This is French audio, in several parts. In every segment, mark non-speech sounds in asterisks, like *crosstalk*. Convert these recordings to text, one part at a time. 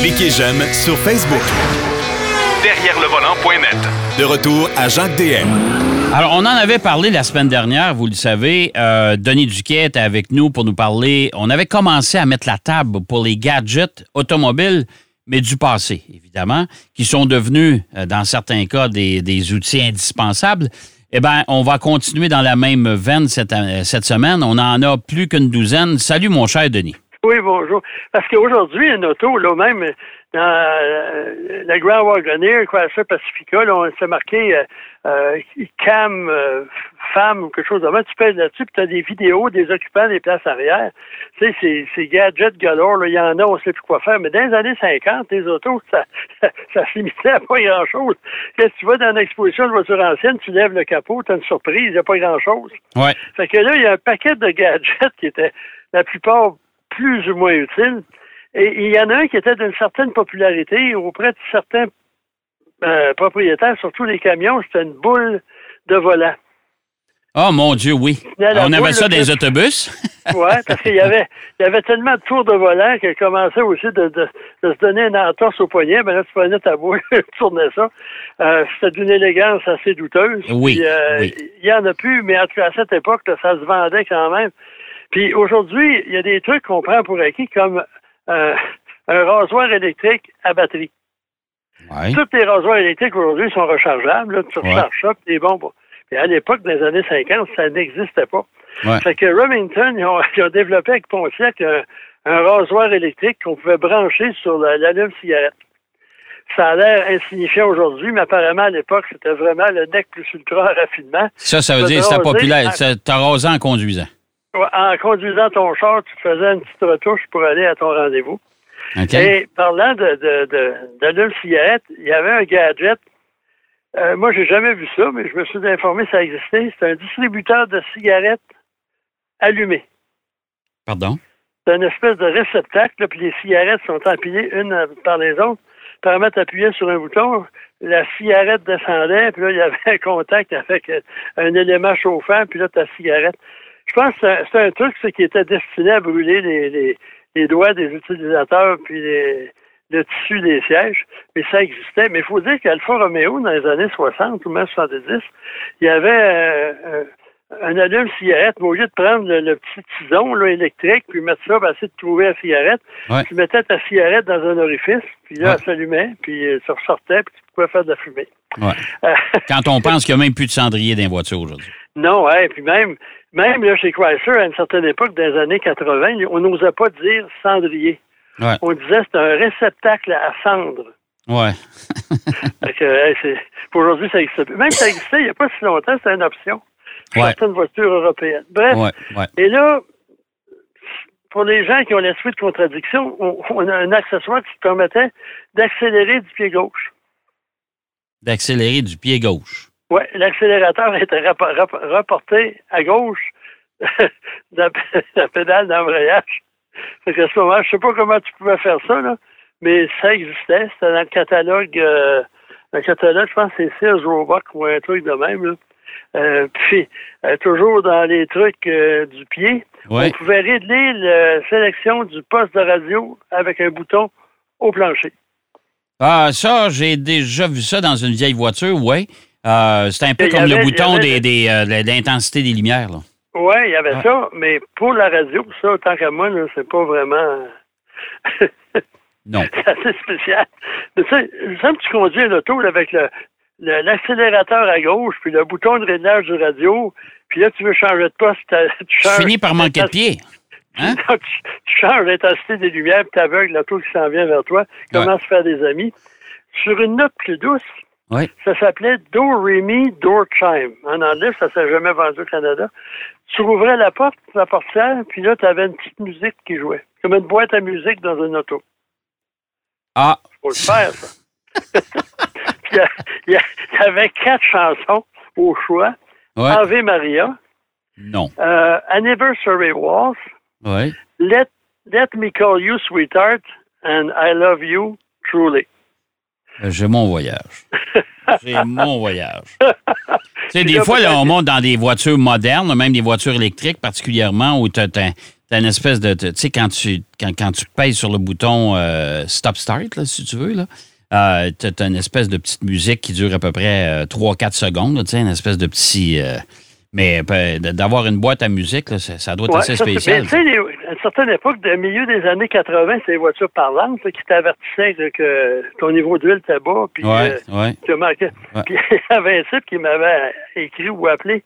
Cliquez j'aime sur Facebook. Derrière le volant.net. De retour à Jacques DM. Alors, on en avait parlé la semaine dernière, vous le savez. Euh, Denis Duquet était avec nous pour nous parler. On avait commencé à mettre la table pour les gadgets automobiles, mais du passé, évidemment, qui sont devenus, euh, dans certains cas, des, des outils indispensables. Eh bien, on va continuer dans la même veine cette, euh, cette semaine. On en a plus qu'une douzaine. Salut, mon cher Denis. Oui, bonjour. Parce qu'aujourd'hui, une auto, là, même dans euh, la Grand Wagoneer, Chrysler Pacifica, là, on s'est marqué euh, euh, cam euh, femme ou quelque chose de Tu pèses là-dessus, puis tu as des vidéos des occupants des places arrière. Tu sais, c'est, c'est gadgets galore, là, il y en a, on ne sait plus quoi faire. Mais dans les années 50, les autos, *laughs* ça, ça, ça se limitait à pas grand-chose. Quand tu vas dans une exposition de voiture ancienne, tu lèves le capot, tu as une surprise, il n'y a pas grand-chose. Ouais. Fait que là, il y a un paquet de gadgets qui étaient la plupart plus ou moins utiles. Et il y en a un qui était d'une certaine popularité auprès de certains euh, propriétaires, surtout les camions, c'était une boule de volant. Oh mon Dieu, oui. On avait ça des autobus? *laughs* Oui, parce qu'il y avait, il y avait tellement de tours de volant qu'elle commençait aussi de, de, de se donner une entorse au poignet. Ben là, tu prenais ta boule, *laughs* tu tournais ça. Euh, C'était d'une élégance assez douteuse. Oui, euh, oui. Il y en a plus, mais en tout cas, à cette époque, là, ça se vendait quand même. Puis aujourd'hui, il y a des trucs qu'on prend pour acquis comme euh, un rasoir électrique à batterie. Ouais. Tous les rasoirs électriques aujourd'hui sont rechargeables. Là, tu recharges ça, puis bon. bon. Puis à l'époque, dans les années 50, ça n'existait pas. Ouais. Fait que Remington, ils ont, *laughs* ils ont développé avec Pontiac un, un rasoir électrique qu'on pouvait brancher sur la- l'allume-cigarette. Ça a l'air insignifiant aujourd'hui, mais apparemment, à l'époque, c'était vraiment le nec plus ultra raffinement. Ça, ça veut dire que c'était populaire. en- rasé en conduisant. En conduisant ton char, tu faisais une petite retouche pour aller à ton rendez-vous. Et parlant de, de, de, d'allume-cigarette, il y avait un gadget. Euh, moi, j'ai jamais vu ça, mais je me suis informé que ça existait. C'est un distributeur de cigarettes allumées. Pardon? C'est une espèce de réceptacle, puis les cigarettes sont empilées une par les autres. Tu appuyais sur un bouton, la cigarette descendait, puis là, il y avait un contact avec un élément chauffant, puis là, ta cigarette. Je pense que c'est un- truc qui était destiné à brûler les, les, les doigts des utilisateurs, puis les- le tissu des sièges, mais ça existait. Mais il faut dire qu'Alfa Romeo, dans les années 60 ou même 70, il y avait euh, un allume-cigarette, mais au lieu de prendre le, le petit tison là, électrique, puis mettre ça, ben, essayer de trouver la cigarette, Ouais. tu mettais ta cigarette dans un orifice, puis là, Ouais. elle s'allumait, puis euh, ça ressortait, puis tu pouvais faire de la fumée. Ouais. Euh, *laughs* Quand on pense qu'il n'y a même plus de cendrier dans les voitures aujourd'hui. Non, ouais, puis même, même là, chez Chrysler, à une certaine époque, dans les années 80, on n'osait pas dire cendrier. Ouais. On disait c'est un réceptacle à cendre. Ouais. *laughs* Hey, c'est- pour aujourd'hui, ça existe plus. Même ça existait il n'y a pas si longtemps, c'était une option. pour Ouais. Certaines voitures européennes. Bref, Ouais. Ouais. et là, pour les gens qui ont l'esprit de contradiction, on, on a un accessoire qui permettait d'accélérer du pied gauche. D'accélérer du pied gauche. Oui, l'accélérateur était reporté à gauche *laughs* de la, pédale d'embrayage. Fait qu'à ce moment, je sais pas comment tu pouvais faire ça, là, mais ça existait. C'était dans le catalogue, euh, le catalogue, je pense que c'est Sears Roebuck ou un truc de même. Là. Euh, puis, euh, toujours dans les trucs du pied, Ouais. on pouvait régler la sélection du poste de radio avec un bouton au plancher. Ah, ça, j'ai déjà vu ça dans une vieille voiture, oui. Euh, c'est un peu comme le avait- bouton avait- des, des, euh, de l'intensité des lumières. Là. Oui, il y avait Ah. ça, mais pour la radio, ça, tant qu'à moi, c'est pas vraiment. Non. *laughs* c'est assez spécial. Mais tu sais, que tu conduis l'auto avec le, l'accélérateur à gauche, puis le bouton de réglage du radio, puis là, tu veux changer de poste, tu Tu changes. finis par manquer de pied. Hein? *laughs* Tu, tu changes l'intensité des lumières, puis t'aveugles l'auto qui s'en vient vers toi, commence à faire des amis. Sur une note plus douce, Oui. ça s'appelait Do Re Mi Door Chime. En anglais, ça s'est jamais vendu au Canada. Tu rouvrais la porte, la portière, puis là, tu avais une petite musique qui jouait. Comme une boîte à musique dans une auto. Ah, Faut le faire, ça. *laughs* puis il y avait quatre chansons au choix. ouais. Ave Maria, Non. euh, Anniversary Waltz, Oui. Let, Let Me Call You Sweetheart, and I Love You Truly. Euh, J'ai mon voyage. *laughs* J'ai mon voyage. Tu sais, des fois, là, on monte dans des voitures modernes, même des voitures électriques particulièrement, où tu as, t'as une espèce de. Tu sais, quand tu, quand, quand tu pèses sur le bouton euh, Stop Start, là, si tu veux, là, euh, t'as une espèce de petite musique qui dure à peu près 3-4 secondes, tu sais, une espèce de petit. Mais d'avoir une boîte à musique, là, ça, doit être assez spécial. Tu sais, à une certaine époque, au milieu des années 80, c'est les voitures parlantes qui t'avertissaient que ton niveau d'huile était bas. Puis, ouais, ouais. tu manquais. Puis *laughs* il y avait un type qui m'avait écrit ou appelé.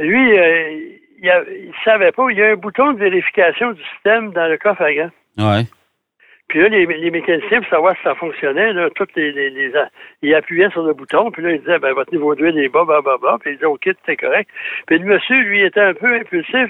Lui, il ne savait pas. Il y a un bouton de vérification du système dans le coffre à gants. Ouais. Puis là, les, les, mécaniciens, pour savoir si ça fonctionnait, là, toutes les, les, les, ils appuyaient sur le bouton, puis là, ils disaient, ben, votre niveau d'huile est bas, bas, bas, bas, puis ils disaient, OK, c'est correct. Puis le monsieur, lui, était un peu impulsif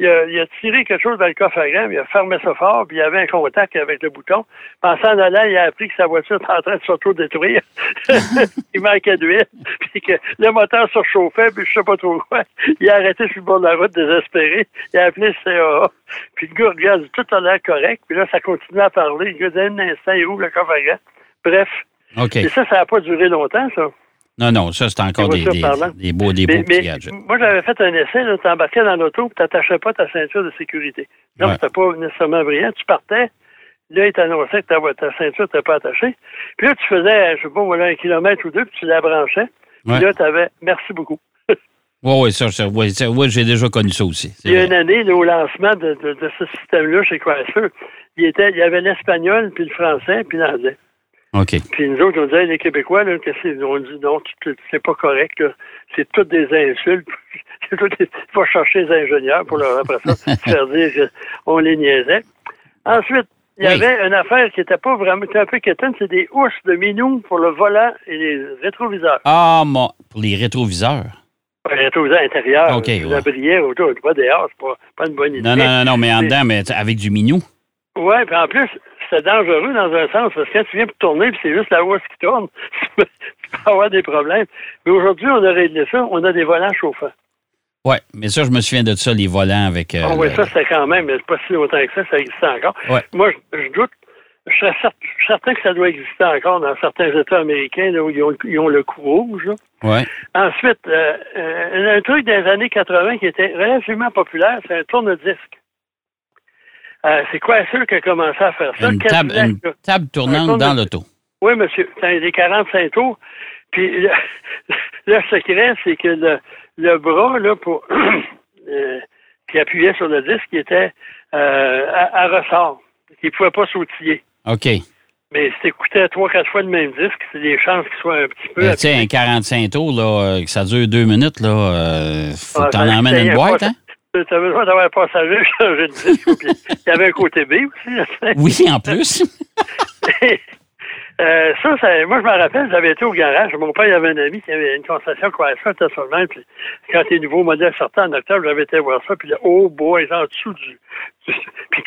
il a, il a, tiré quelque chose dans le coffre à il a fermé ça fort, puis il y avait un contact avec le bouton. Pensant en allant, il a appris que sa voiture était en train de s'auto-détruire. *laughs* il manquait d'huile, *laughs* puis que le moteur se chauffait, puis je sais pas trop quoi. Il a arrêté sur le bord de la route, désespéré. Il a appelé le CAA. Puis le gars regarde, tout a l'air correct, puis là, ça continue à parler. Le gars dit, un instant, il ouvre le coffre à. Bref. Et ça, ça n'a pas duré longtemps, ça. Non, non, ça, c'est encore des, des, des, beaux, des beaux petits gadgets. Moi, j'avais fait un essai, tu embarquais dans l'auto tu n'attachais pas ta ceinture de sécurité. Donc, ouais. c'était pas nécessairement brillant. Tu partais, là, il t'annonçait que ta, ta ceinture n'était pas attachée. Puis là, tu faisais, je sais pas, voilà, un kilomètre ou deux, puis tu la branchais. Puis là, tu avais merci beaucoup. *laughs* oui, oui, ça, ça, ouais, ouais, j'ai déjà connu ça aussi. Il y a une année, là, au lancement de, de, de ce système-là chez Chrysler, il, était, il y avait l'espagnol, puis le français, puis l'anglais. OK. Puis nous autres, on disait, les Québécois, là, que on dit? Non, c'est pas correct. C'est toutes des insultes. *laughs* Il faut chercher les ingénieurs pour leur après ça *laughs* faire dire qu'on les niaisait. Ensuite, il y oui. avait une affaire qui était pas vraiment, un peu quétaine, c'est des housses de minou pour le volant et les rétroviseurs. Ah, mon, pour les rétroviseurs. Les rétroviseurs intérieurs. OK. La brière autour, pas dehors, c'est pas, pas une bonne idée. Non, non, non, non mais en dedans, mais avec du minou. Oui, puis en plus, c'est dangereux dans un sens, parce que quand tu viens pour tourner, puis c'est juste la housse qui tourne, *laughs* tu peux, avoir des problèmes. Mais aujourd'hui, on a réglé ça, on a des volants chauffants. Oui, mais ça, je me souviens de ça, les volants avec. Euh, oh, oui, le... ça, c'est quand même, mais pas si longtemps que ça, ça existait encore. Ouais. Moi, je, je doute, je serais certain que ça doit exister encore dans certains États américains là, où ils ont, ils ont le coup rouge. Ouais. Ensuite, euh, euh, un truc des années 80 qui était relativement populaire, c'est un tourne-disque. Euh, c'est quoi sûr qui a commencé à faire ça? Une, table, une table, tournante dans l'auto. Oui, monsieur. C'est des 45 tours. Puis le, *laughs* le secret, c'est que le, le, bras, là, pour *clears throat* euh, qui appuyait sur le disque, il était euh, à, à, ressort. Il ne pouvait pas sautiller. OK. Mais si tu écoutais trois, quatre fois le même disque, c'est des chances qu'il soit un petit peu. Tu sais, un 45 tours, là, que ça dure deux minutes, là, faut ah, que tu en emmènes une boîte, hein? Tu as besoin d'avoir un passager changer de disque. il y avait un côté B aussi. Oui, en plus. *laughs* euh, ça, ça, moi, je me rappelle, j'avais été au garage. Mon père, il avait un ami qui avait une concession Chrysler, c'était sur le même. Puis quand les nouveaux modèles sortaient en octobre, j'avais été voir ça. Puis là, oh boy, en dessous du, du, *laughs* puis,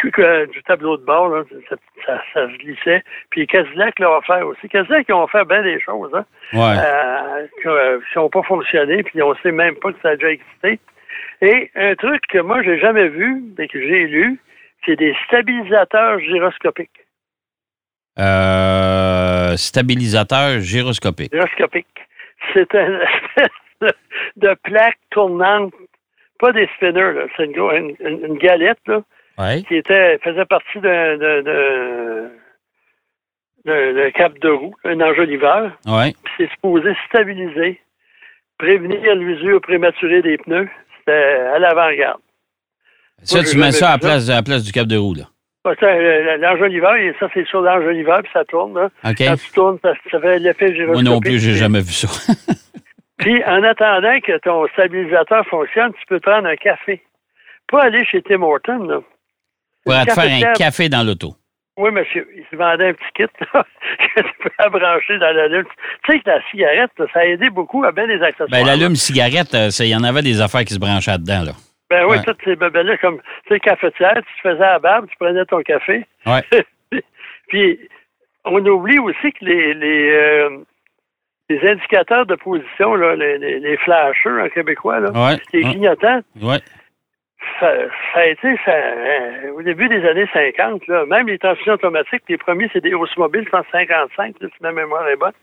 du tableau de bord, là, ça, ça, ça, se glissait. Puis Cadillac l'a offert aussi. Cadillac, ils ont offert bien des choses, hein, ouais. euh, qui n'ont pas fonctionné. Puis on ne sait même pas que ça a déjà existé. Et un truc que moi, j'ai jamais vu, mais que j'ai lu, c'est des stabilisateurs gyroscopiques. Euh, stabilisateur gyroscopique. Gyroscopique. C'est une *laughs* espèce de, plaque tournante, pas des spinners, là. c'est une, une, une, galette là, ouais. qui était faisait partie d'un de, cap de roue, un enjoliveur. Ouais. C'est supposé stabiliser, prévenir l'usure prématurée des pneus. C'était à l'avant-garde. Ça, Moi, tu mets ça à la place, à la place du cap de roue, là. L'enjoliveur, ça, c'est sur l'enjoliveur, puis ça tourne. Là. Okay. Quand tu tournes, ça, ça fait l'effet gyroscopique. Moi non plus, j'ai jamais vu ça. *laughs* puis, en attendant que ton stabilisateur fonctionne, tu peux prendre un café. Pas aller chez Tim Horton, là. Pour te faire un café dans l'auto. Oui, monsieur. Il se vendait un petit kit, là, *laughs* que tu peux brancher dans la lume. Tu sais que la cigarette, ça a aidé beaucoup à bien des accessoires. Ben, l'allume cigarette, il y en avait des affaires qui se branchaient dedans, là. Ben oui, ouais. toutes ces bébelles-là, comme, tu sais, cafetière, tu te faisais à la barbe, tu prenais ton café. Ouais. *laughs* puis, on oublie aussi que les, les, euh, les indicateurs de position, là, les, les, les flashers en québécois, là, ouais. les clignotants, ouais. Ça, ça, a été, ça, euh, au début des années 50, là, même les transmissions automatiques, les premiers, c'est des Oldsmobile, je pense 55, là, si ma mémoire est bonne.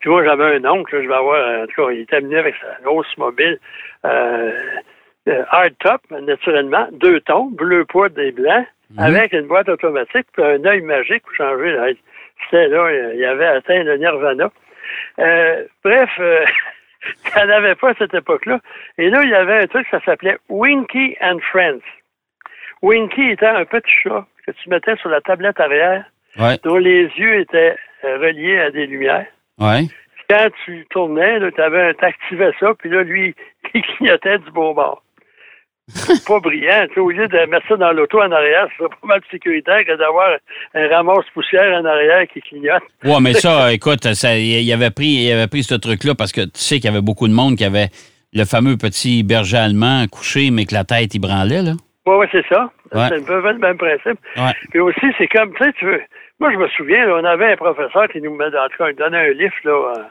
Puis moi, j'avais un oncle, là, je vais avoir, en tout cas, il était amené avec sa Oldsmobile. Euh, euh, hardtop, naturellement, deux tons, bleu poudre et blanc, avec une boîte automatique, puis un œil magique pour changer. Là. C'était là, il avait atteint le nirvana. Euh, bref, *laughs* euh, *laughs* ça n'avait pas à cette époque-là. Et là, il y avait un truc, ça s'appelait Winky and Friends. Winky était un petit chat que tu mettais sur la tablette arrière, Ouais. dont les yeux étaient euh, reliés à des lumières. Ouais. Quand tu tournais, tu avais t'activais ça, puis là, lui, *laughs* il clignotait du bon bord. Pas brillant. Au lieu de mettre ça dans l'auto en arrière, ce serait pas mal plus sécuritaire que d'avoir un ramasse-poussière en arrière qui clignote. Ouais, mais ça, *laughs* écoute, ça, il avait pris, il avait pris ce truc-là parce que tu sais qu'il y avait beaucoup de monde qui avait le fameux petit berger allemand couché, mais que la tête, il branlait, là. Oui, oui, c'est ça. Ouais. C'est un peu le même principe. Ouais. Puis aussi, c'est comme, tu sais, tu veux. Moi, je me souviens, là, on avait un professeur qui nous mettait, en tout cas, il donnait un livre, là.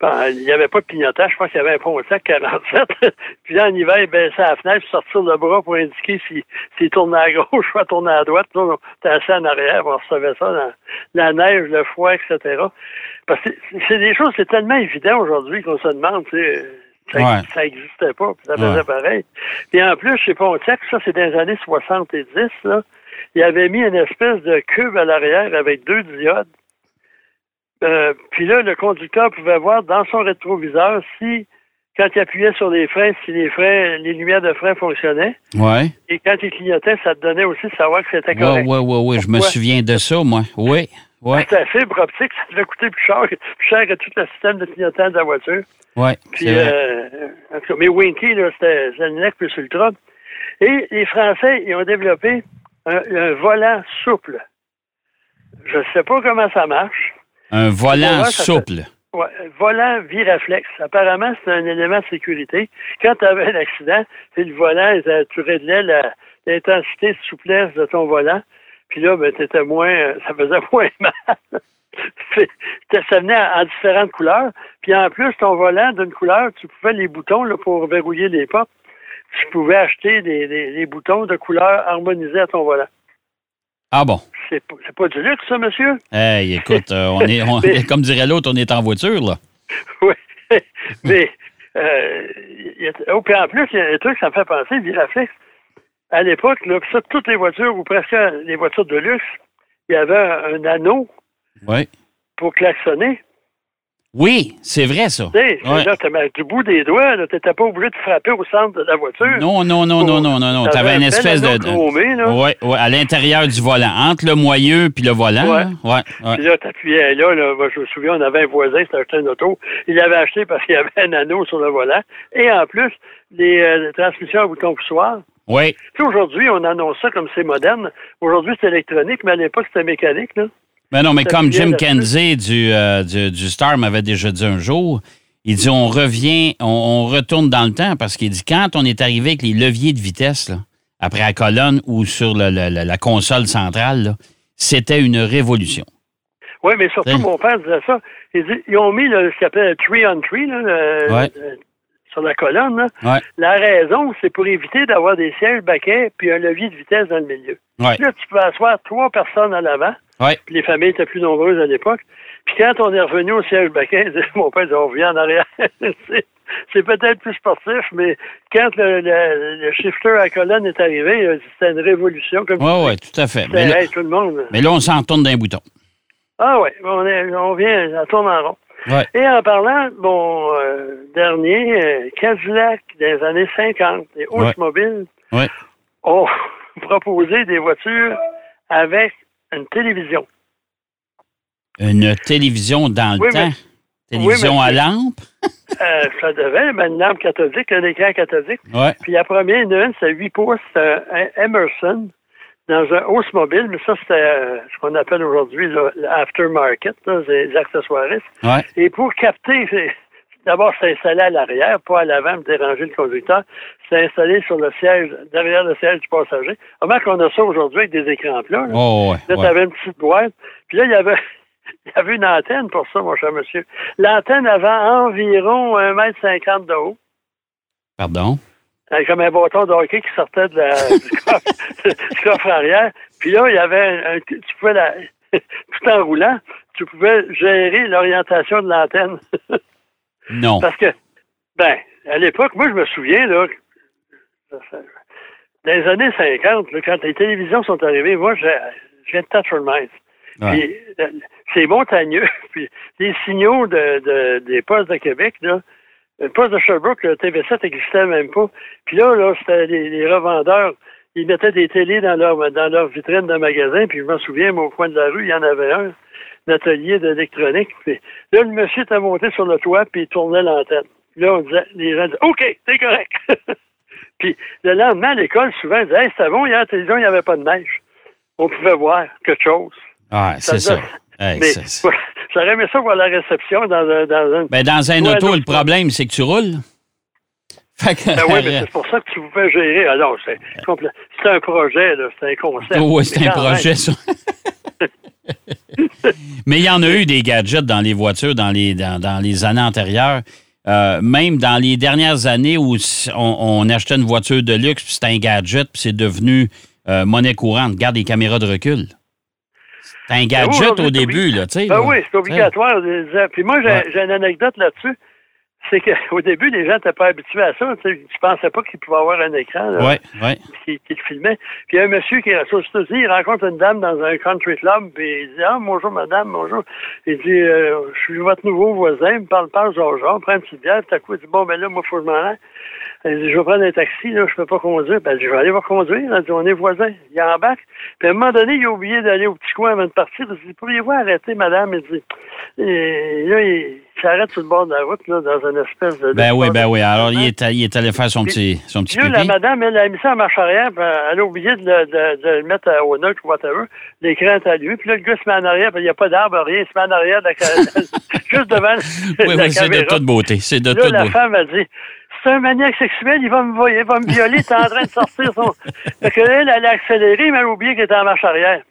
Ben, il n'y avait pas de clignotage, je pense qu'il y avait un Pontiac 47. *laughs* puis là, en hiver, il baissait la fenêtre, puis sortir le bras pour indiquer s'il s'il tournait à gauche *laughs* ou à tourner à droite. Nous, on était assis en arrière, on recevait ça dans la neige, le froid, etc. Parce que c'est- des choses, c'est tellement évident aujourd'hui qu'on se demande, tu sais, ça Ouais. ça n'existait pas, puis ça faisait Ouais. pareil. Puis en plus, chez Pontiac, ça c'est dans les années 70, là, il avait mis une espèce de cube à l'arrière avec deux diodes. Euh, puis là, le conducteur pouvait voir dans son rétroviseur si, quand il appuyait sur les freins, si les freins, les lumières de frein fonctionnaient. Ouais. Et quand il clignotait, ça te donnait aussi de savoir que c'était correct. ouais, ouais, ouais. Je me souviens de ça, moi. Oui. Ouais. La fibre optique, ça devait coûter plus cher, plus cher que tout le système de clignotant de la voiture. Ouais. Puis, euh, en tout cas, mais Winky, là, c'était une plus ultra. Et les Français, ils ont développé un, un volant souple. Je ne sais pas comment ça marche. Un volant fait- souple. Ouais, volant viraflex. Apparemment, c'est un élément de sécurité. Quand tu avais un accident, le volant, tu réglais la- l'intensité de souplesse de ton volant. Puis là, ben, t'étais moins, euh, ça faisait *laughs* moins mal. Ça venait en différentes couleurs. Puis en plus, ton volant d'une couleur, tu pouvais les boutons là, pour verrouiller les portes. Tu pouvais acheter des, des- des boutons de couleur harmonisés à ton volant. Ah bon? C'est pas, du luxe, ça, monsieur? Hey, écoute, euh, on est, on- *laughs* Mais- comme dirait l'autre, on est en voiture, là. *laughs* Oui. Mais, euh, il y a- oh, puis en plus, il y a un truc, ça me fait penser, Viraflex. À l'époque, là, ça, toutes les voitures, ou presque les voitures de luxe, il y avait un, un anneau Oui. pour klaxonner. Oui, c'est vrai, ça. Tu sais, Ouais. là, du bout des doigts, tu n'étais pas obligé de frapper au centre de la voiture. Non, non, non, non, non, non, non. T'avais T'avais un une espèce de. là. Oui, ouais, à l'intérieur du volant, entre le moyeu puis le volant. Ouais. là. Ouais, ouais. Puis là, t'appuyais là, là, moi, je me souviens, on avait un voisin qui s'était acheté une auto. Il l'avait acheté parce qu'il y avait un anneau sur le volant. Et en plus, les, euh, transmissions à bouton poussoir. Oui, Tu sais, aujourd'hui, on annonce ça comme c'est moderne. Aujourd'hui, c'est électronique, mais à l'époque, c'était mécanique, là. Mais non, mais comme Jim. Kenzie du, euh, du, du Star m'avait déjà dit un jour, il dit on revient, on, on retourne dans le temps parce qu'il dit quand on est arrivé avec les leviers de vitesse, là, après la colonne ou sur le- le- le- la console centrale, là, c'était une révolution. Oui, mais surtout, mon père disait ça. Il dit, ils ont mis le, ce qu'on appelle le tree on tree, là, le- Ouais. Sur la colonne. là. Ouais. La raison, c'est pour éviter d'avoir des sièges baquets puis un levier de vitesse dans le milieu. Ouais. Là, tu peux asseoir trois personnes à l'avant. Ouais. Puis les familles étaient plus nombreuses à l'époque. Puis quand on est revenu au siège baquet, *laughs* mon père dit, on revient en arrière. *laughs* c'est, peut-être plus sportif, mais quand le, le- le shifter à colonne est arrivé, euh, c'était une révolution. Oui, oui, tout à fait. Mais là, hey, tout le monde. mais là, on s'en retourne d'un bouton. Ah oui, on, est, on vient, ça tourne en rond. Ouais. Et en parlant, bon, euh, dernier, euh, Cadillac des années 50 et Oldsmobile Ouais. ont *laughs* proposé des voitures avec une télévision. Une télévision dans le Oui, mais- temps. Télévision Oui, mais- à lampe? Euh, ça devait, ben, une lampe cathodique, un écran cathodique. Ouais. Puis la première, une, c'était 8 pouces, Emerson, dans un Oldsmobile, mais ça, c'était euh, ce qu'on appelle aujourd'hui l'aftermarket, les accessoiristes. Ouais. Et pour capter, c'est- d'abord, c'est installé à l'arrière, pas à l'avant, pour déranger le conducteur. C'est installé sur le siège, derrière le siège du passager. Comment qu'on a ça aujourd'hui avec des écrans plats? Là, Oh, ouais. Là, ouais. tu avais une petite boîte. Puis là, il y avait, *laughs* il y avait une antenne pour ça, mon cher monsieur. L'antenne avait environ 1m50 de haut. Pardon? Comme un bâton de hockey qui sortait de la, *laughs* du, coffre, *laughs* du coffre arrière. Puis là, il y avait un, un- tu pouvais la, *laughs* tout en roulant, tu pouvais gérer l'orientation de l'antenne. Non. Parce que, ben, à l'époque, moi, je me souviens, là, Dans les années 50, là, quand les télévisions sont arrivées, moi, je je viens de Mines. Ouais. Puis, euh, c'est montagneux. Puis, les signaux de, de- des postes de Québec, là, le poste de Sherbrooke, le TV7 n'existait même pas. Puis là, là, c'était les, les revendeurs. Ils mettaient des télés dans leur, dans leur vitrine de magasin. Puis je m'en souviens, moi, au coin de la rue, il y en avait un, un atelier d'électronique. Puis là, le monsieur était monté sur le toit, puis il tournait l'antenne. Puis là, on disait, les gens disaient, OK, c'est correct. *laughs* puis le lendemain, à l'école, souvent, ils disaient, hey, c'était bon, hier à la télévision, il n'y avait pas de neige. On pouvait voir quelque chose. Ouais, c'est Ça Hey, Mais j'aurais aimé ça voir la réception dans un. Dans un Ben, dans un Ouais, auto, non, le problème, c'est que tu roules. *laughs* Fait que, Ben oui, mais *laughs* c'est pour ça que tu pouvais gérer. Alors, c'est complet- c'est un projet, c'est un concept. oui, c'est un projet, même. ça. *laughs* Mais il y en a eu des gadgets dans les voitures dans les, dans, dans les années antérieures. Euh, même dans les dernières années où on, on achetait une voiture de luxe, puis c'était un gadget, puis c'est devenu euh, monnaie courante. Regarde les caméras de recul. C'était un gadget aujourd'hui, au début, là, tu sais. Ben là. oui, c'est obligatoire. Puis moi, j'ai Ouais. une anecdote là-dessus. C'est qu'au *laughs* début, les gens n'étaient pas habitués à ça. Tu tu pensais pas qu'il pouvait avoir un écran là, qui, qui filmait. Puis il y a un monsieur qui est aux États-Unis, il rencontre une dame dans un country club, puis il dit Ah, bonjour madame, bonjour. Il dit euh, Je suis votre nouveau voisin, il me parle pas, genre, genre, prends une petite bière, puis à coup, il dit Bon, ben là, moi, il faut que je m'en aille. Elle dit, je vais prendre un taxi, là, je peux pas conduire. Ben, elle dit, je vais aller voir conduire. Elle dit, on est voisins. Il embarque. Puis à un moment donné, il a oublié d'aller au petit coin avant de partir. Il dit, pourriez-vous arrêter, madame? Il dit, et là, il s'arrête sur le bord de la route, là, dans une espèce de... Ben oui, ben oui. Alors, il est, il est allé faire son petit, son petit là, la madame, elle a mis ça en marche arrière, puis elle a oublié de, le- de- de le mettre à- au neutre ou whatever. L'écran est allumé, puis là, le gars se met en arrière, puis il n'y a pas d'arbre, rien, il se met en arrière, de la, ca- *laughs* juste devant Oui, la oui, c'est de toute beauté. C'est de Là, toute la beauté. femme a dit C'est un maniaque sexuel, il va me, voyer, il va me violer, t'es en train de sortir son. Fait que là, elle, elle a accéléré, mais elle a oublié qu'elle était en marche arrière.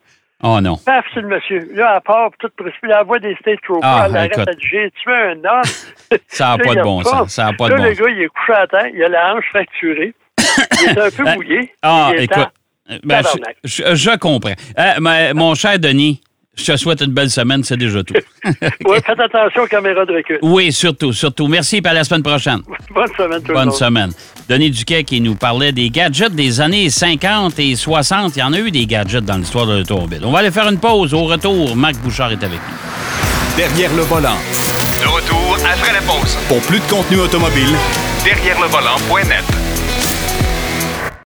Oh non. Paf sur le monsieur. Là, elle part, toute précipitée, elle voit des state troopers, Ah, elle arrête, dit J'ai tué un homme? *laughs* Ça n'a pas il de bon sens. Ça pas de là, bon le gars, il est couché à terre, il a la hanche fracturée. Il est un peu Ben, *coughs* mouillé. Ah, il est écoute. en- ben, Tabarnak. je, je- je comprends. Euh, mais, mon cher Denis, je te souhaite une belle semaine, c'est déjà tout. *laughs* Ouais, faites attention aux caméras de recul. oui, surtout, surtout. Merci, puis à la semaine prochaine. *laughs* Bonne semaine, tout le Bonne monde. semaine. Denis Duquet qui nous parlait des gadgets des années 50 et 60. Il y en a eu des gadgets dans l'histoire de l'automobile. On va aller faire une pause. Au retour, Marc Bouchard est avec nous. Derrière le volant. De retour après la pause. Pour plus de contenu automobile, Derrière le volant.net.